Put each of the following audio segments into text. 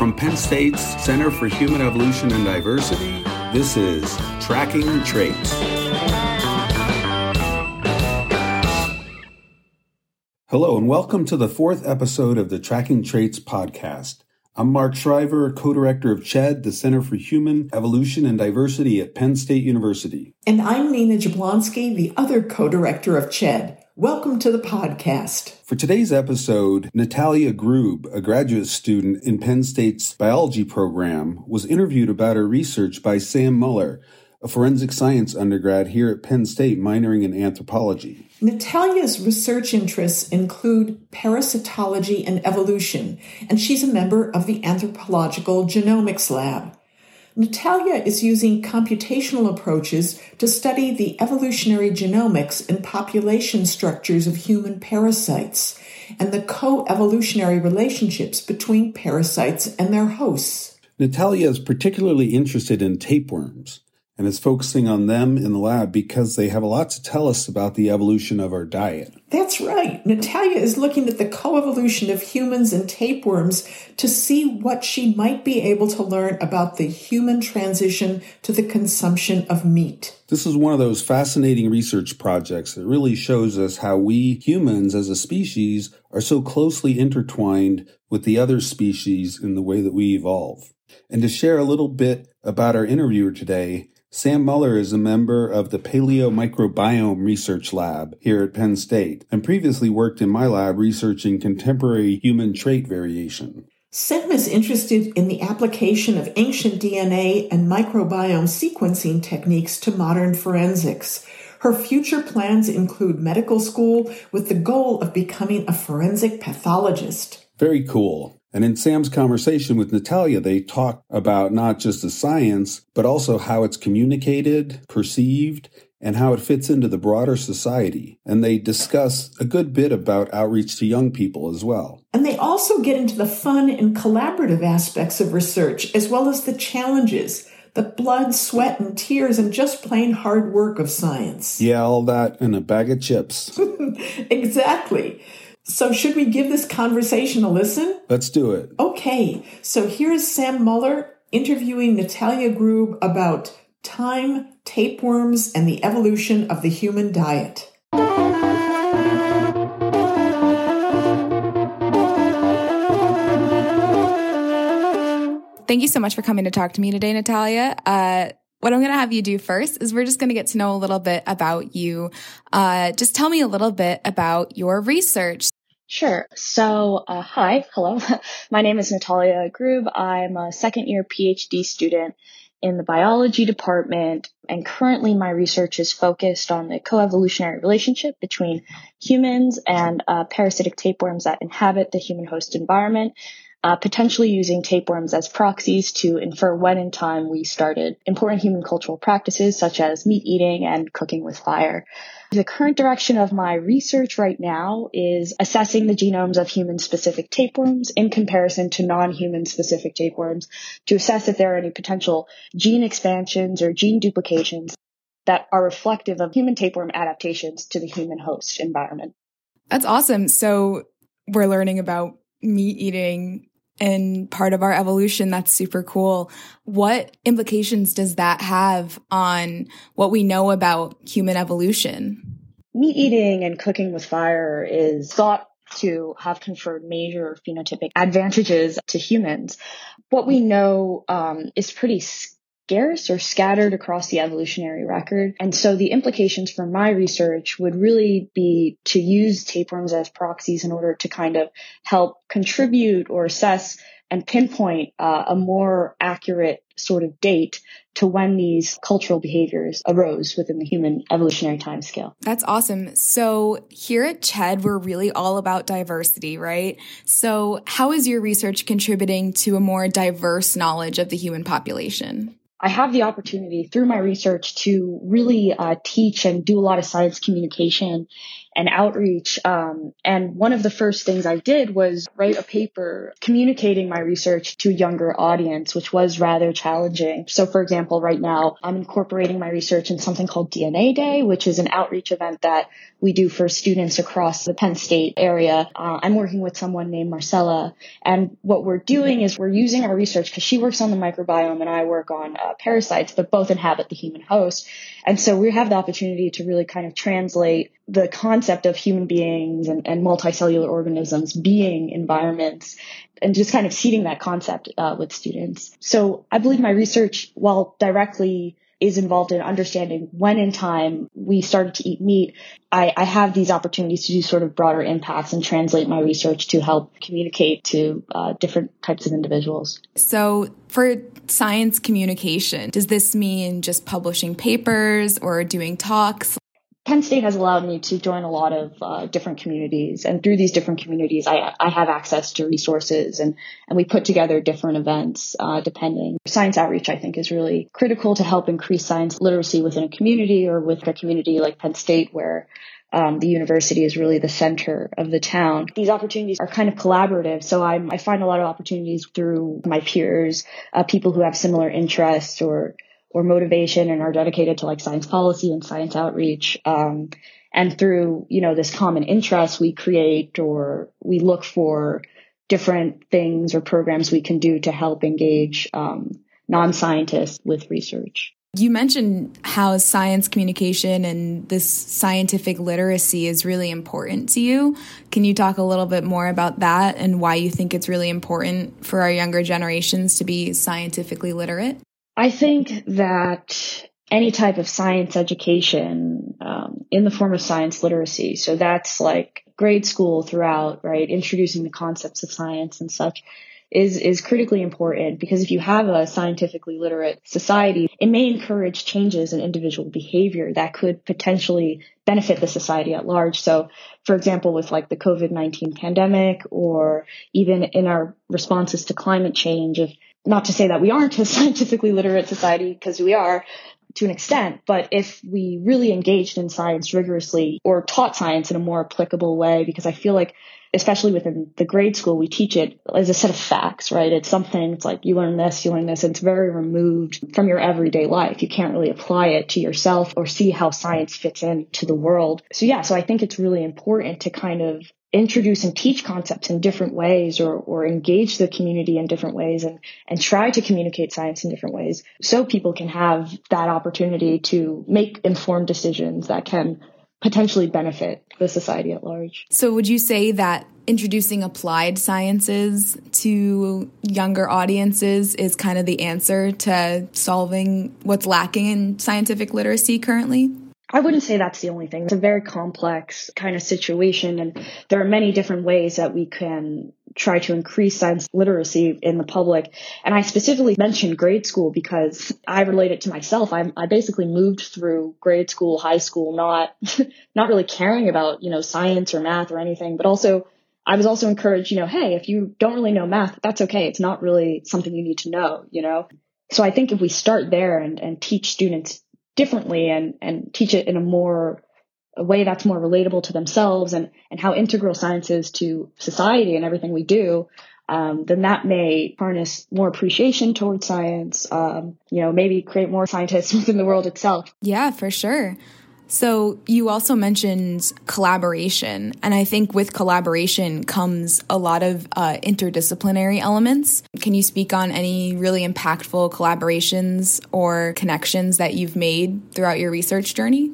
From Penn State's Center for Human Evolution and Diversity, this is Tracking Traits. Hello, and welcome to the fourth episode of the Tracking Traits podcast. I'm Mark Shriver, co-director of CHED, the Center for Human Evolution and Diversity at Penn State University. And I'm Nina Jablonski, the other co-director of CHED. Welcome to the podcast. For today's episode, Natalia Grube, a graduate student in Penn State's biology program, was interviewed about her research by Sam Muller, a forensic science undergrad here at Penn State minoring in anthropology. Natalia's research interests include parasitology and evolution, and she's a member of the Anthropological Genomics Lab. Natalia is using computational approaches to study the evolutionary genomics and population structures of human parasites and the co-evolutionary relationships between parasites and their hosts. Natalia is particularly interested in tapeworms and is focusing on them in the lab because they have a lot to tell us about the evolution of our diet. That's right. Natalia is looking at the coevolution of humans and tapeworms to see what she might be able to learn about the human transition to the consumption of meat. This is one of those fascinating research projects that really shows us how we humans as a species are so closely intertwined with the other species in the way that we evolve. And to share a little bit about our interviewer today, Sam Muller is a member of the Paleo Microbiome Research Lab here at Penn State and previously worked in my lab researching contemporary human trait variation. Sam is interested in the application of ancient DNA and microbiome sequencing techniques to modern forensics. Her future plans include medical school with the goal of becoming a forensic pathologist. Very cool. And in Sam's conversation with Natalia, they talk about not just the science, but also how it's communicated, perceived, and how it fits into the broader society. And they discuss a good bit about outreach to young people as well. And they also get into the fun and collaborative aspects of research, as well as the challenges, the blood, sweat, and tears, and just plain hard work of science. Yeah, all that in a bag of chips. exactly. So, should we give this conversation a listen? Let's do it. Okay, so here's Sam Muller interviewing Natalia Grube about time, tapeworms, and the evolution of the human diet. Thank you so much for coming to talk to me today, Natalia. Uh, what I'm going to have you do first is we're just going to get to know a little bit about you. Uh, just tell me a little bit about your research. Sure. So, uh, hi, hello. My name is Natalia Grube. I'm a second year PhD student in the biology department, and currently my research is focused on the coevolutionary relationship between humans and uh, parasitic tapeworms that inhabit the human host environment uh, potentially using tapeworms as proxies to infer when in time we started important human cultural practices such as meat eating and cooking with fire. The current direction of my research right now is assessing the genomes of human specific tapeworms in comparison to non-human specific tapeworms to assess if there are any potential gene expansions or gene duplications that are reflective of human tapeworm adaptations to the human host environment. That's awesome. So we're learning about meat eating and part of our evolution. That's super cool. What implications does that have on what we know about human evolution? Meat eating and cooking with fire is thought to have conferred major phenotypic advantages to humans. What we know um, is pretty scarce or scattered across the evolutionary record. And so the implications for my research would really be to use tapeworms as proxies in order to kind of help contribute or assess and pinpoint uh, a more accurate sort of date to when these cultural behaviors arose within the human evolutionary time scale. That's awesome. So here at CHED, we're really all about diversity, right? So how is your research contributing to a more diverse knowledge of the human population? I have the opportunity through my research to really uh, teach and do a lot of science communication and outreach. Um, and one of the first things I did was write a paper communicating my research to a younger audience, which was rather challenging. So, for example, right now I'm incorporating my research in something called DNA Day, which is an outreach event that we do for students across the Penn State area. Uh, I'm working with someone named Marcella, and what we're doing is we're using our research because she works on the microbiome and I work on uh, parasites, but both inhabit the human host. And so we have the opportunity to really kind of translate the concept of human beings and, and multicellular organisms being environments and just kind of seeding that concept uh, with students. So I believe my research, while directly is involved in understanding when in time we started to eat meat, I, I, have these opportunities to do sort of broader impacts and translate my research to help communicate to uh, different types of individuals. So, for science communication, does this mean just publishing papers or doing talks? Penn State has allowed me to join a lot of uh, different communities, and through these different communities, I, I have access to resources, and and we put together different events uh, depending. Science outreach, I think, is really critical to help increase science literacy within a community or with a community like Penn State, where um, the university is really the center of the town. These opportunities are kind of collaborative, so I, I find a lot of opportunities through my peers, uh, people who have similar interests or or motivation and are dedicated to like science policy and science outreach. Um, and through, you know, this common interest, we create or we look for different things or programs we can do to help engage um, non-scientists with research. You mentioned how science communication and this scientific literacy is really important to you. Can you talk a little bit more about that and why you think it's really important for our younger generations to be scientifically literate? I think that any type of science education um, in the form of science literacy, so that's like grade school throughout, right, introducing the concepts of science and such, is is critically important because if you have a scientifically literate society, it may encourage changes in individual behavior that could potentially benefit the society at large. So, for example, with like the COVID-19 pandemic or even in our responses to climate change, if not to say that we aren't a scientifically literate society because we are to an extent, but if we really engaged in science rigorously or taught science in a more applicable way, because I feel like, especially within the grade school, we teach it as a set of facts, right? It's something, it's like you learn this, you learn this, and it's very removed from your everyday life. You can't really apply it to yourself or see how science fits into the world. So yeah, so I think it's really important to kind of introduce and teach concepts in different ways or, or engage the community in different ways and, and try to communicate science in different ways so people can have that opportunity to make informed decisions that can potentially benefit the society at large. So would you say that introducing applied sciences to younger audiences is kind of the answer to solving what's lacking in scientific literacy currently? I wouldn't say that's the only thing. It's a very complex kind of situation, and there are many different ways that we can try to increase science literacy in the public. And I specifically mentioned grade school because I relate it to myself. I, I basically moved through grade school, high school, not not really caring about you know science or math or anything, but also I was also encouraged, you know, hey, if you don't really know math, that's okay. It's not really something you need to know, you know. So I think if we start there and, and teach students differently and, and teach it in a more a way that's more relatable to themselves and, and how integral science is to society and everything we do, um, then that may harness more appreciation towards science, um, you know, maybe create more scientists within the world itself. Yeah, for sure. So, you also mentioned collaboration. And I think with collaboration comes a lot of uh, interdisciplinary elements. Can you speak on any really impactful collaborations or connections that you've made throughout your research journey?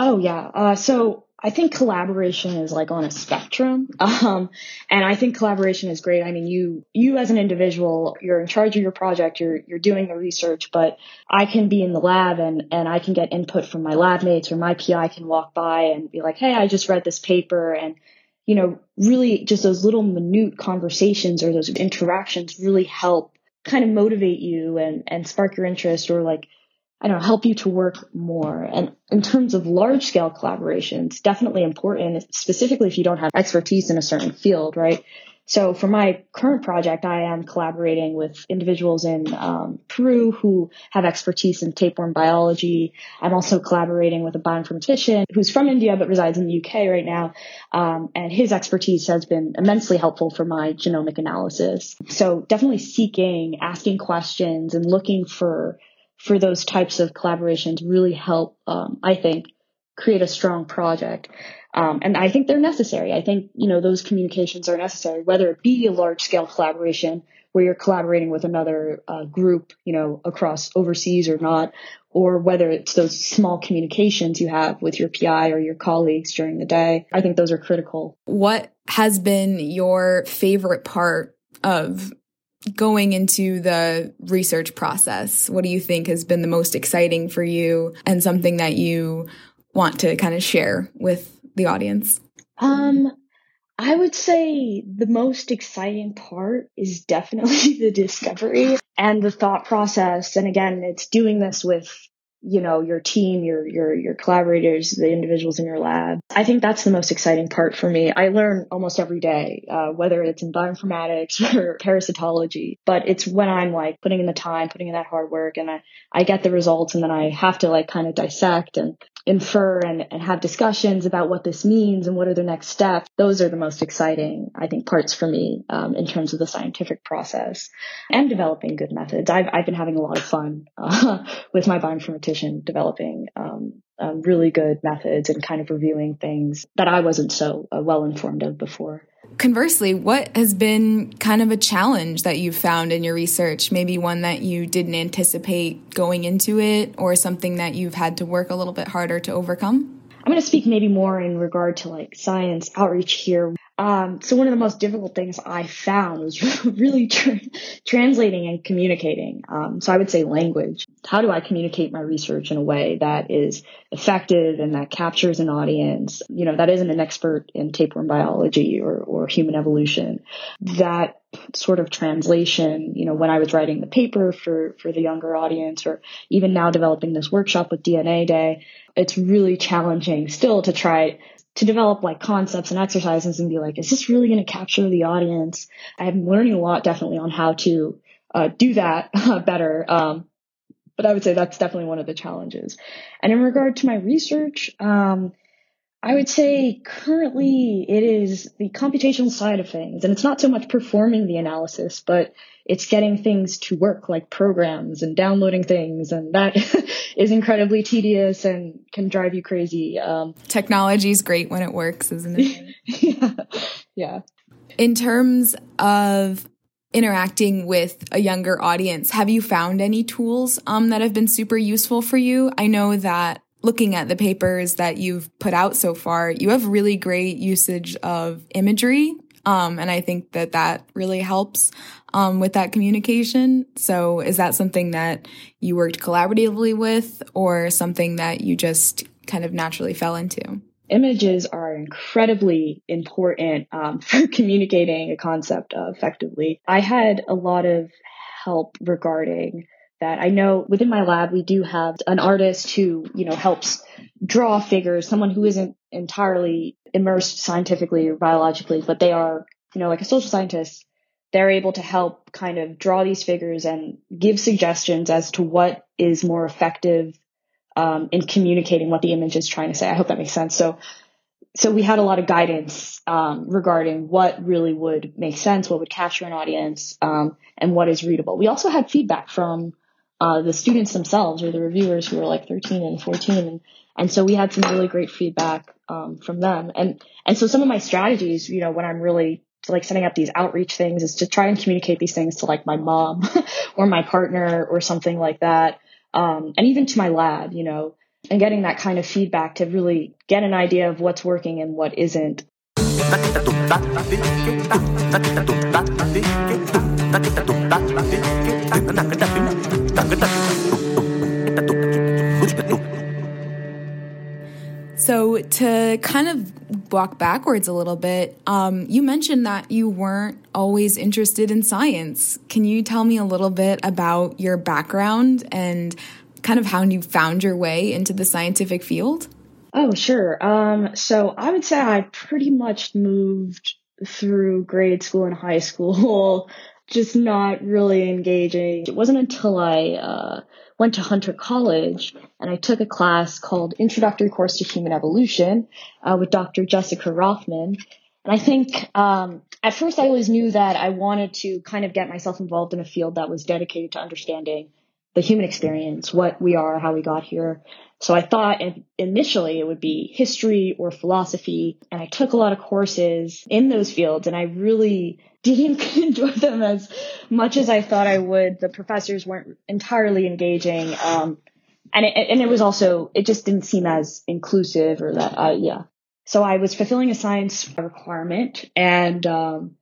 Oh, yeah. Uh, so, I think collaboration is like on a spectrum. Um, and I think collaboration is great. I mean, you, you as an individual, you're in charge of your project, you're, you're doing the research, but I can be in the lab and, and I can get input from my lab mates or my PI can walk by and be like, Hey, I just read this paper and, you know, really just those little minute conversations or those interactions really help kind of motivate you and, and spark your interest or like, I don't know, help you to work more. And in terms of large scale collaborations, definitely important, specifically if you don't have expertise in a certain field, right? So for my current project, I am collaborating with individuals in um, Peru who have expertise in tapeworm biology. I'm also collaborating with a bioinformatician who's from India but resides in the UK right now. Um, and his expertise has been immensely helpful for my genomic analysis. So definitely seeking, asking questions and looking for for those types of collaborations really help, um, I think, create a strong project. Um, and I think they're necessary. I think, you know, those communications are necessary, whether it be a large scale collaboration where you're collaborating with another uh, group, you know, across overseas or not, or whether it's those small communications you have with your PI or your colleagues during the day. I think those are critical. What has been your favorite part of going into the research process? What do you think has been the most exciting for you and something that you want to kind of share with the audience? Um, I would say the most exciting part is definitely the discovery and the thought process. And again, it's doing this with you know your team your your your collaborators the individuals in your lab. I think that's the most exciting part for me. I learn almost every day uh, whether it's in bioinformatics or parasitology but it's when i'm like putting in the time putting in that hard work and i i get the results and then i have to like kind of dissect and infer and, and have discussions about what this means and what are the next steps. Those are the most exciting, I think, parts for me um, in terms of the scientific process and developing good methods. I've, I've been having a lot of fun uh, with my bioinformatician developing um, um, really good methods and kind of reviewing things that I wasn't so uh, well informed of before. Conversely, what has been kind of a challenge that you've found in your research? Maybe one that you didn't anticipate going into it, or something that you've had to work a little bit harder to overcome? I'm going to speak maybe more in regard to like science outreach here. Um, so one of the most difficult things I found was really tra- translating and communicating. Um, so I would say language. How do I communicate my research in a way that is effective and that captures an audience, you know, that isn't an expert in tapeworm biology or, or human evolution? That sort of translation, you know, when I was writing the paper for, for the younger audience or even now developing this workshop with DNA Day, it's really challenging still to try to develop like concepts and exercises and be like, is this really going to capture the audience? I'm learning a lot definitely on how to uh, do that uh, better. Um, but I would say that's definitely one of the challenges. And in regard to my research, um, I would say currently it is the computational side of things, and it's not so much performing the analysis, but it's getting things to work like programs and downloading things, and that is incredibly tedious and can drive you crazy. Um, Technology is great when it works, isn't it? yeah, yeah. In terms of interacting with a younger audience, have you found any tools um, that have been super useful for you? I know that looking at the papers that you've put out so far, you have really great usage of imagery. Um, and I think that that really helps um, with that communication. So, is that something that you worked collaboratively with, or something that you just kind of naturally fell into? Images are incredibly important um, for communicating a concept effectively. I had a lot of help regarding that. I know within my lab, we do have an artist who, you know, helps draw figures, someone who isn't entirely immersed scientifically or biologically, but they are, you know, like a social scientist. They're able to help kind of draw these figures and give suggestions as to what is more effective um, in communicating what the image is trying to say. I hope that makes sense. So, so we had a lot of guidance um, regarding what really would make sense, what would capture an audience, um, and what is readable. We also had feedback from uh, the students themselves or the reviewers who were like 13 and 14. And, and so we had some really great feedback um, from them. And, and so some of my strategies, you know, when I'm really like setting up these outreach things is to try and communicate these things to like my mom or my partner or something like that. Um, and even to my lab, you know, and getting that kind of feedback to really get an idea of what's working and what isn't. So, to kind of walk backwards a little bit, um, you mentioned that you weren't always interested in science. Can you tell me a little bit about your background and kind of how you found your way into the scientific field? Oh, sure. Um, so, I would say I pretty much moved through grade school and high school, just not really engaging. It wasn't until I uh, went to Hunter College and I took a class called Introductory Course to Human Evolution uh, with Dr. Jessica Rothman. And I think um, at first I always knew that I wanted to kind of get myself involved in a field that was dedicated to understanding the human experience, what we are, how we got here. So I thought initially it would be history or philosophy. And I took a lot of courses in those fields and I really didn't enjoy them as much as I thought I would. The professors weren't entirely engaging. Um, and it, and it was also, it just didn't seem as inclusive or that, uh, yeah. So I was fulfilling a science requirement and, um,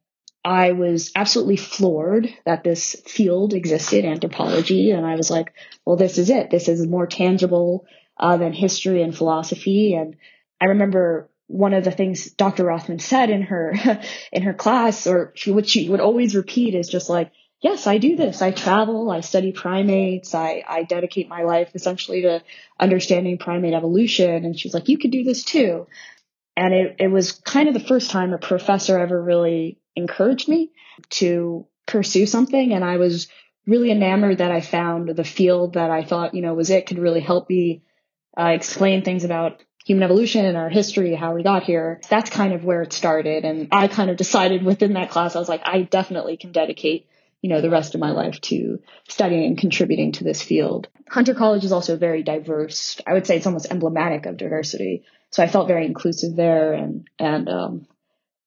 I was absolutely floored that this field existed, anthropology. And I was like, well, this is it. This is more tangible uh, than history and philosophy. And I remember one of the things Dr. Rothman said in her in her class, or she, what she would always repeat, is just like, "Yes, I do this. I travel. I study primates. I I dedicate my life essentially to understanding primate evolution." And she's like, "You could do this too." And it, it was kind of the first time a professor ever really encouraged me to pursue something. And I was really enamored that I found the field that I thought, you know, was it could really help me uh, explain things about human evolution and our history, how we got here. That's kind of where it started. And I kind of decided within that class, I was like, I definitely can dedicate, you know, the rest of my life to studying and contributing to this field. Hunter College is also very diverse. I would say it's almost emblematic of diversity. So I felt very inclusive there and, and, um,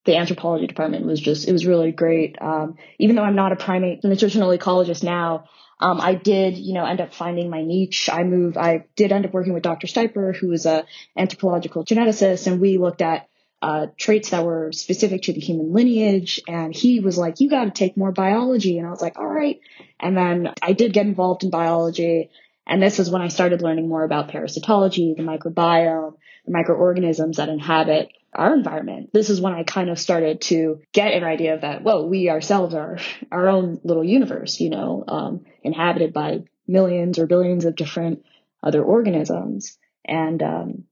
the anthropology department was just, it was really great. Um, even though I'm not a primate nutritional ecologist now, um, I did, you know, end up finding my niche. I moved, I did end up working with Dr. Stiper, who is a anthropological geneticist, and we looked at uh, traits that were specific to the human lineage. And he was like, you got to take more biology. And I was like, all right. And then I did get involved in biology. And this is when I started learning more about parasitology, the microbiome, the microorganisms that inhabit our environment. This is when I kind of started to get an idea of that, well, we ourselves are our own little universe, you know, um, inhabited by millions or billions of different other organisms. And, um,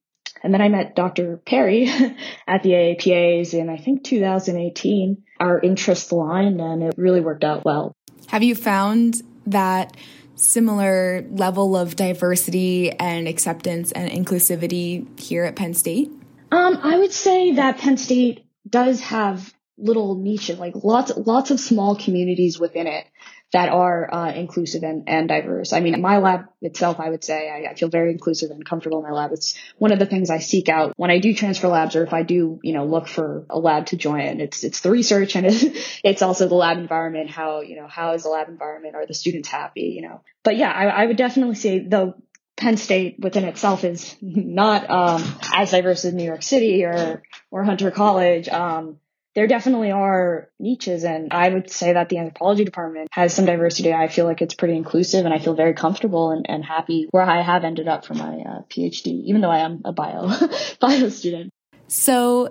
and then I met Dr. Perry at the AAPAs in, I think, 2018. Our interests aligned and it really worked out well. Have you found that similar level of diversity and acceptance and inclusivity here at Penn State? Um, I would say that Penn State does have little niches, like lots, lots of small communities within it that are uh, inclusive and, and diverse. I mean, my lab itself, I would say I, I, feel very inclusive and comfortable in my lab. It's one of the things I seek out when I do transfer labs or if I do, you know, look for a lab to join. It's it's the research and it's, it's also the lab environment. How you know how is the lab environment? Are the students happy? You know, but yeah, I, I would definitely say though Penn State within itself is not um, as diverse as New York City or or Hunter College. Um, there definitely are niches, and I would say that the anthropology department has some diversity. I feel like it's pretty inclusive, and I feel very comfortable and, and happy where I have ended up for my uh, PhD, even though I am a bio bio student. So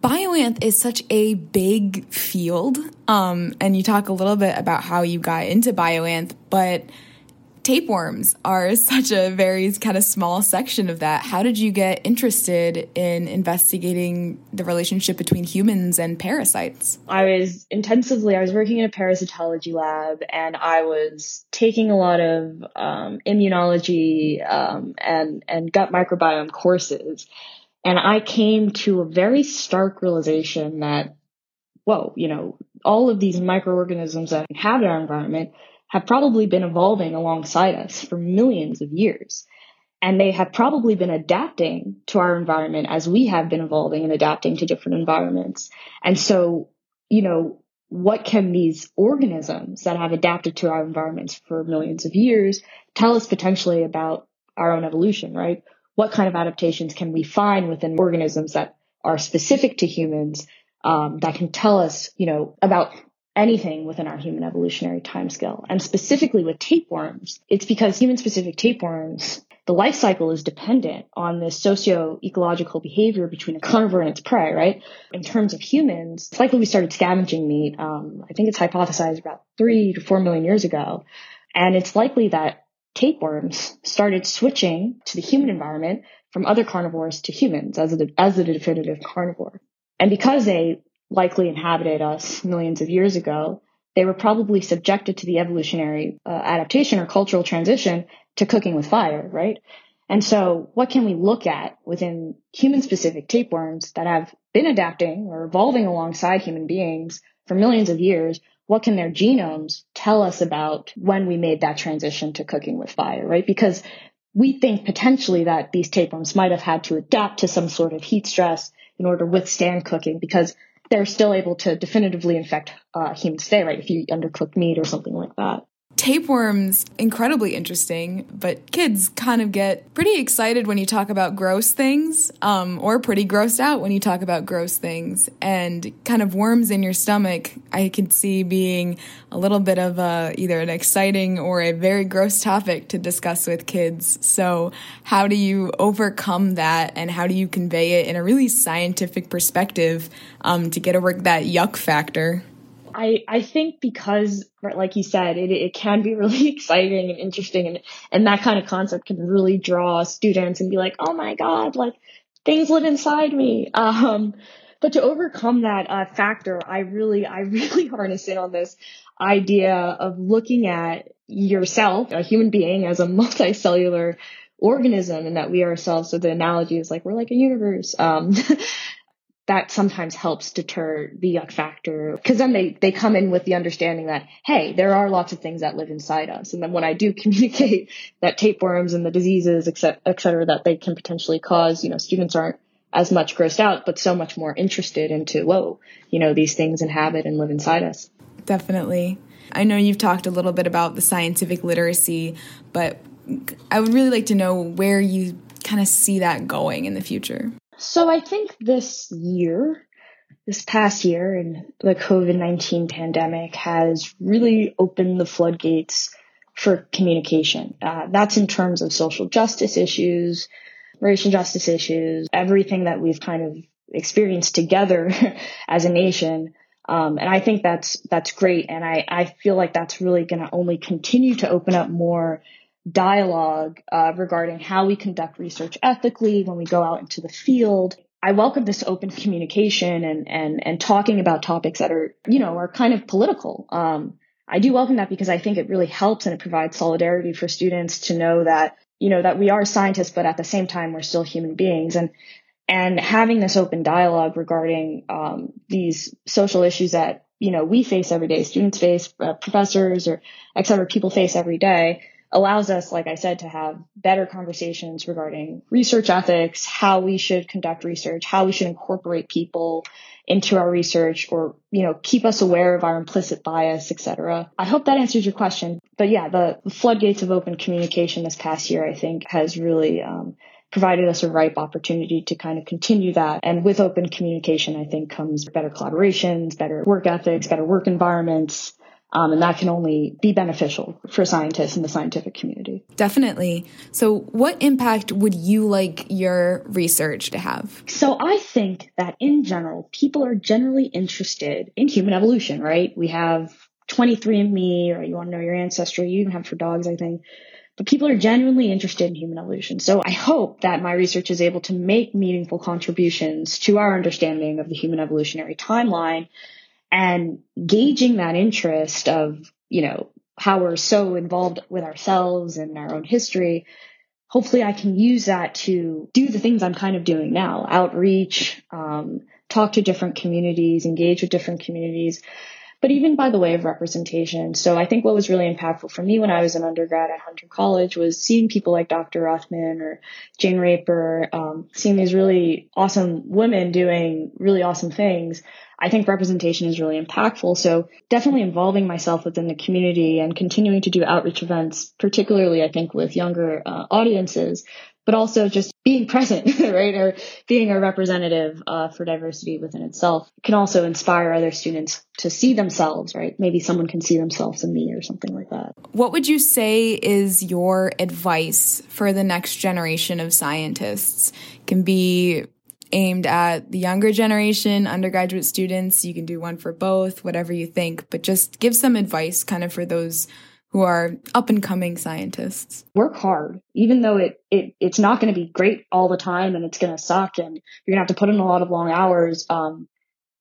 bioanth is such a big field um, and you talk a little bit about how you got into bioanth but tapeworms are such a very kind of small section of that. How did you get interested in investigating the relationship between humans and parasites? I was intensively, I was working in a parasitology lab and I was taking a lot of um, immunology um, and, and gut microbiome courses. And I came to a very stark realization that, whoa, you know, all of these microorganisms that inhabit our environment have probably been evolving alongside us for millions of years. And they have probably been adapting to our environment as we have been evolving and adapting to different environments. And so, you know, what can these organisms that have adapted to our environments for millions of years tell us potentially about our own evolution, right? What kind of adaptations can we find within organisms that are specific to humans um, that can tell us, you know, about anything within our human evolutionary timescale. And specifically with tapeworms, it's because human specific tapeworms, the life cycle is dependent on this socio-ecological behavior between a carnivore and its prey, right? In terms of humans, it's likely we started scavenging meat. Um, I think it's hypothesized about three to four million years ago. And it's likely that tapeworms started switching to the human environment from other carnivores to humans as a, as a definitive carnivore. And because they likely inhabited us millions of years ago, they were probably subjected to the evolutionary uh, adaptation or cultural transition to cooking with fire, right? And so what can we look at within human specific tapeworms that have been adapting or evolving alongside human beings for millions of years? What can their genomes tell us about when we made that transition to cooking with fire, right? Because we think potentially that these tapeworms might have had to adapt to some sort of heat stress in order to withstand cooking because they're still able to definitively infect uh, humans today, right? If you undercook meat or something like that tapeworms incredibly interesting but kids kind of get pretty excited when you talk about gross things um, or pretty grossed out when you talk about gross things. And kind of worms in your stomach i can see being a little bit of a, either an exciting or a very gross topic to discuss with kids. So how do you overcome that and how do you convey it in a really scientific perspective um, to get over that yuck factor I, I think because, like you said, it, it can be really exciting and interesting and, and that kind of concept can really draw students and be like, oh my God, like things live inside me. Um, but to overcome that uh, factor, I really, I really harness in on this idea of looking at yourself, a human being, as a multicellular organism and that we ourselves. So the analogy is like we're like a universe. Um, that sometimes helps deter the yuck factor because then they, they come in with the understanding that, hey, there are lots of things that live inside us. And then when I do communicate that tapeworms and the diseases, et cetera, et cetera, that they can potentially cause, you know, students aren't as much grossed out, but so much more interested into, whoa, you know, these things inhabit and live inside us. Definitely. I know you've talked a little bit about the scientific literacy, but I would really like to know where you kind of see that going in the future. So I think this year, this past year, and the COVID 19 pandemic has really opened the floodgates for communication. Uh, that's in terms of social justice issues, racial justice issues, everything that we've kind of experienced together as a nation. Um, and I think that's that's great, and I I feel like that's really going to only continue to open up more dialogue uh, regarding how we conduct research ethically when we go out into the field. I welcome this open communication and and and talking about topics that are you know are kind of political. Um, I do welcome that because I think it really helps and it provides solidarity for students to know that you know that we are scientists, but at the same time we're still human beings and and having this open dialogue regarding um, these social issues that you know we face every day, students face, uh, professors or etc. People face every day allows us, like I said, to have better conversations regarding research ethics, how we should conduct research, how we should incorporate people into our research or, you know, keep us aware of our implicit bias, etc. I hope that answers your question. But yeah, the floodgates of open communication this past year, I think, has really um, provided us a ripe opportunity to kind of continue that. And with open communication, I think comes better collaborations, better work ethics, better work environments, um, and that can only be beneficial for scientists in the scientific community. Definitely. So, what impact would you like your research to have? So, I think that in general, people are generally interested in human evolution, right? We have 23andMe, or you want to know your ancestry, you even have for dogs, I think. But people are genuinely interested in human evolution. So I hope that my research is able to make meaningful contributions to our understanding of the human evolutionary timeline and gauging that interest of, you know, how we're so involved with ourselves and our own history. Hopefully I can use that to do the things I'm kind of doing now, outreach, um, talk to different communities, engage with different communities, but even by the way of representation. So I think what was really impactful for me when I was an undergrad at Hunter College was seeing people like Dr. Rothman or Jayne Raper, um, seeing these really awesome women doing really awesome things I think representation is really impactful. So definitely involving myself within the community and continuing to do outreach events, particularly I think with younger uh, audiences, but also just being present, right? Or being a representative uh, for diversity within itself can also inspire other students to see themselves, right? Maybe someone can see themselves in me or something like that. What would you say is your advice for the next generation of scientists? Can be aimed at the younger generation, undergraduate students. You can do one for both, whatever you think, but just give some advice kind of for those who are up and coming scientists. Work hard, even though it, it it's not going to be great all the time and it's going to suck and you're going to have to put in a lot of long hours. Um,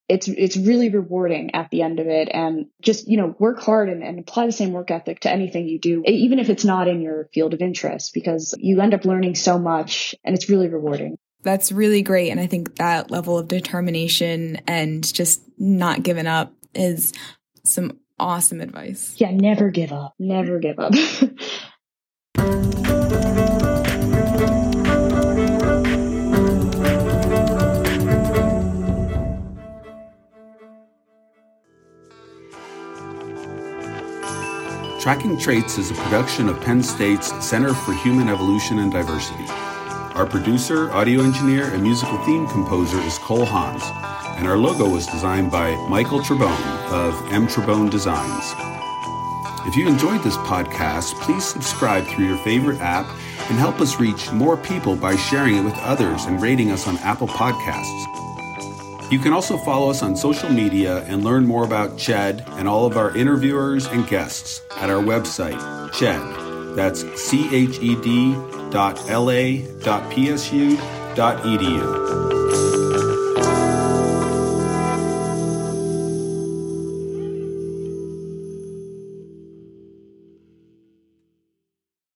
it's it's really rewarding at the end of it and just you know work hard and, and, apply the same work ethic to anything you do even if it's not in your field of interest because you end up learning so much and it's really rewarding that's really great and i think that level of determination and just not giving up is some awesome advice. Yeah never give up. Never give up. Tracking Traits is a production of Penn State's Center for Human Evolution and Diversity. Our producer, audio engineer, and musical theme composer is Cole Hans, and our logo was designed by Michael Trebone of M. Trebone Designs. If you enjoyed this podcast, please subscribe through your favorite app and help us reach more people by sharing it with others and rating us on Apple Podcasts. You can also follow us on social media and learn more about CHED and all of our interviewers and guests at our website, CHED. That's C H E D dot L A dot P S U dot edu.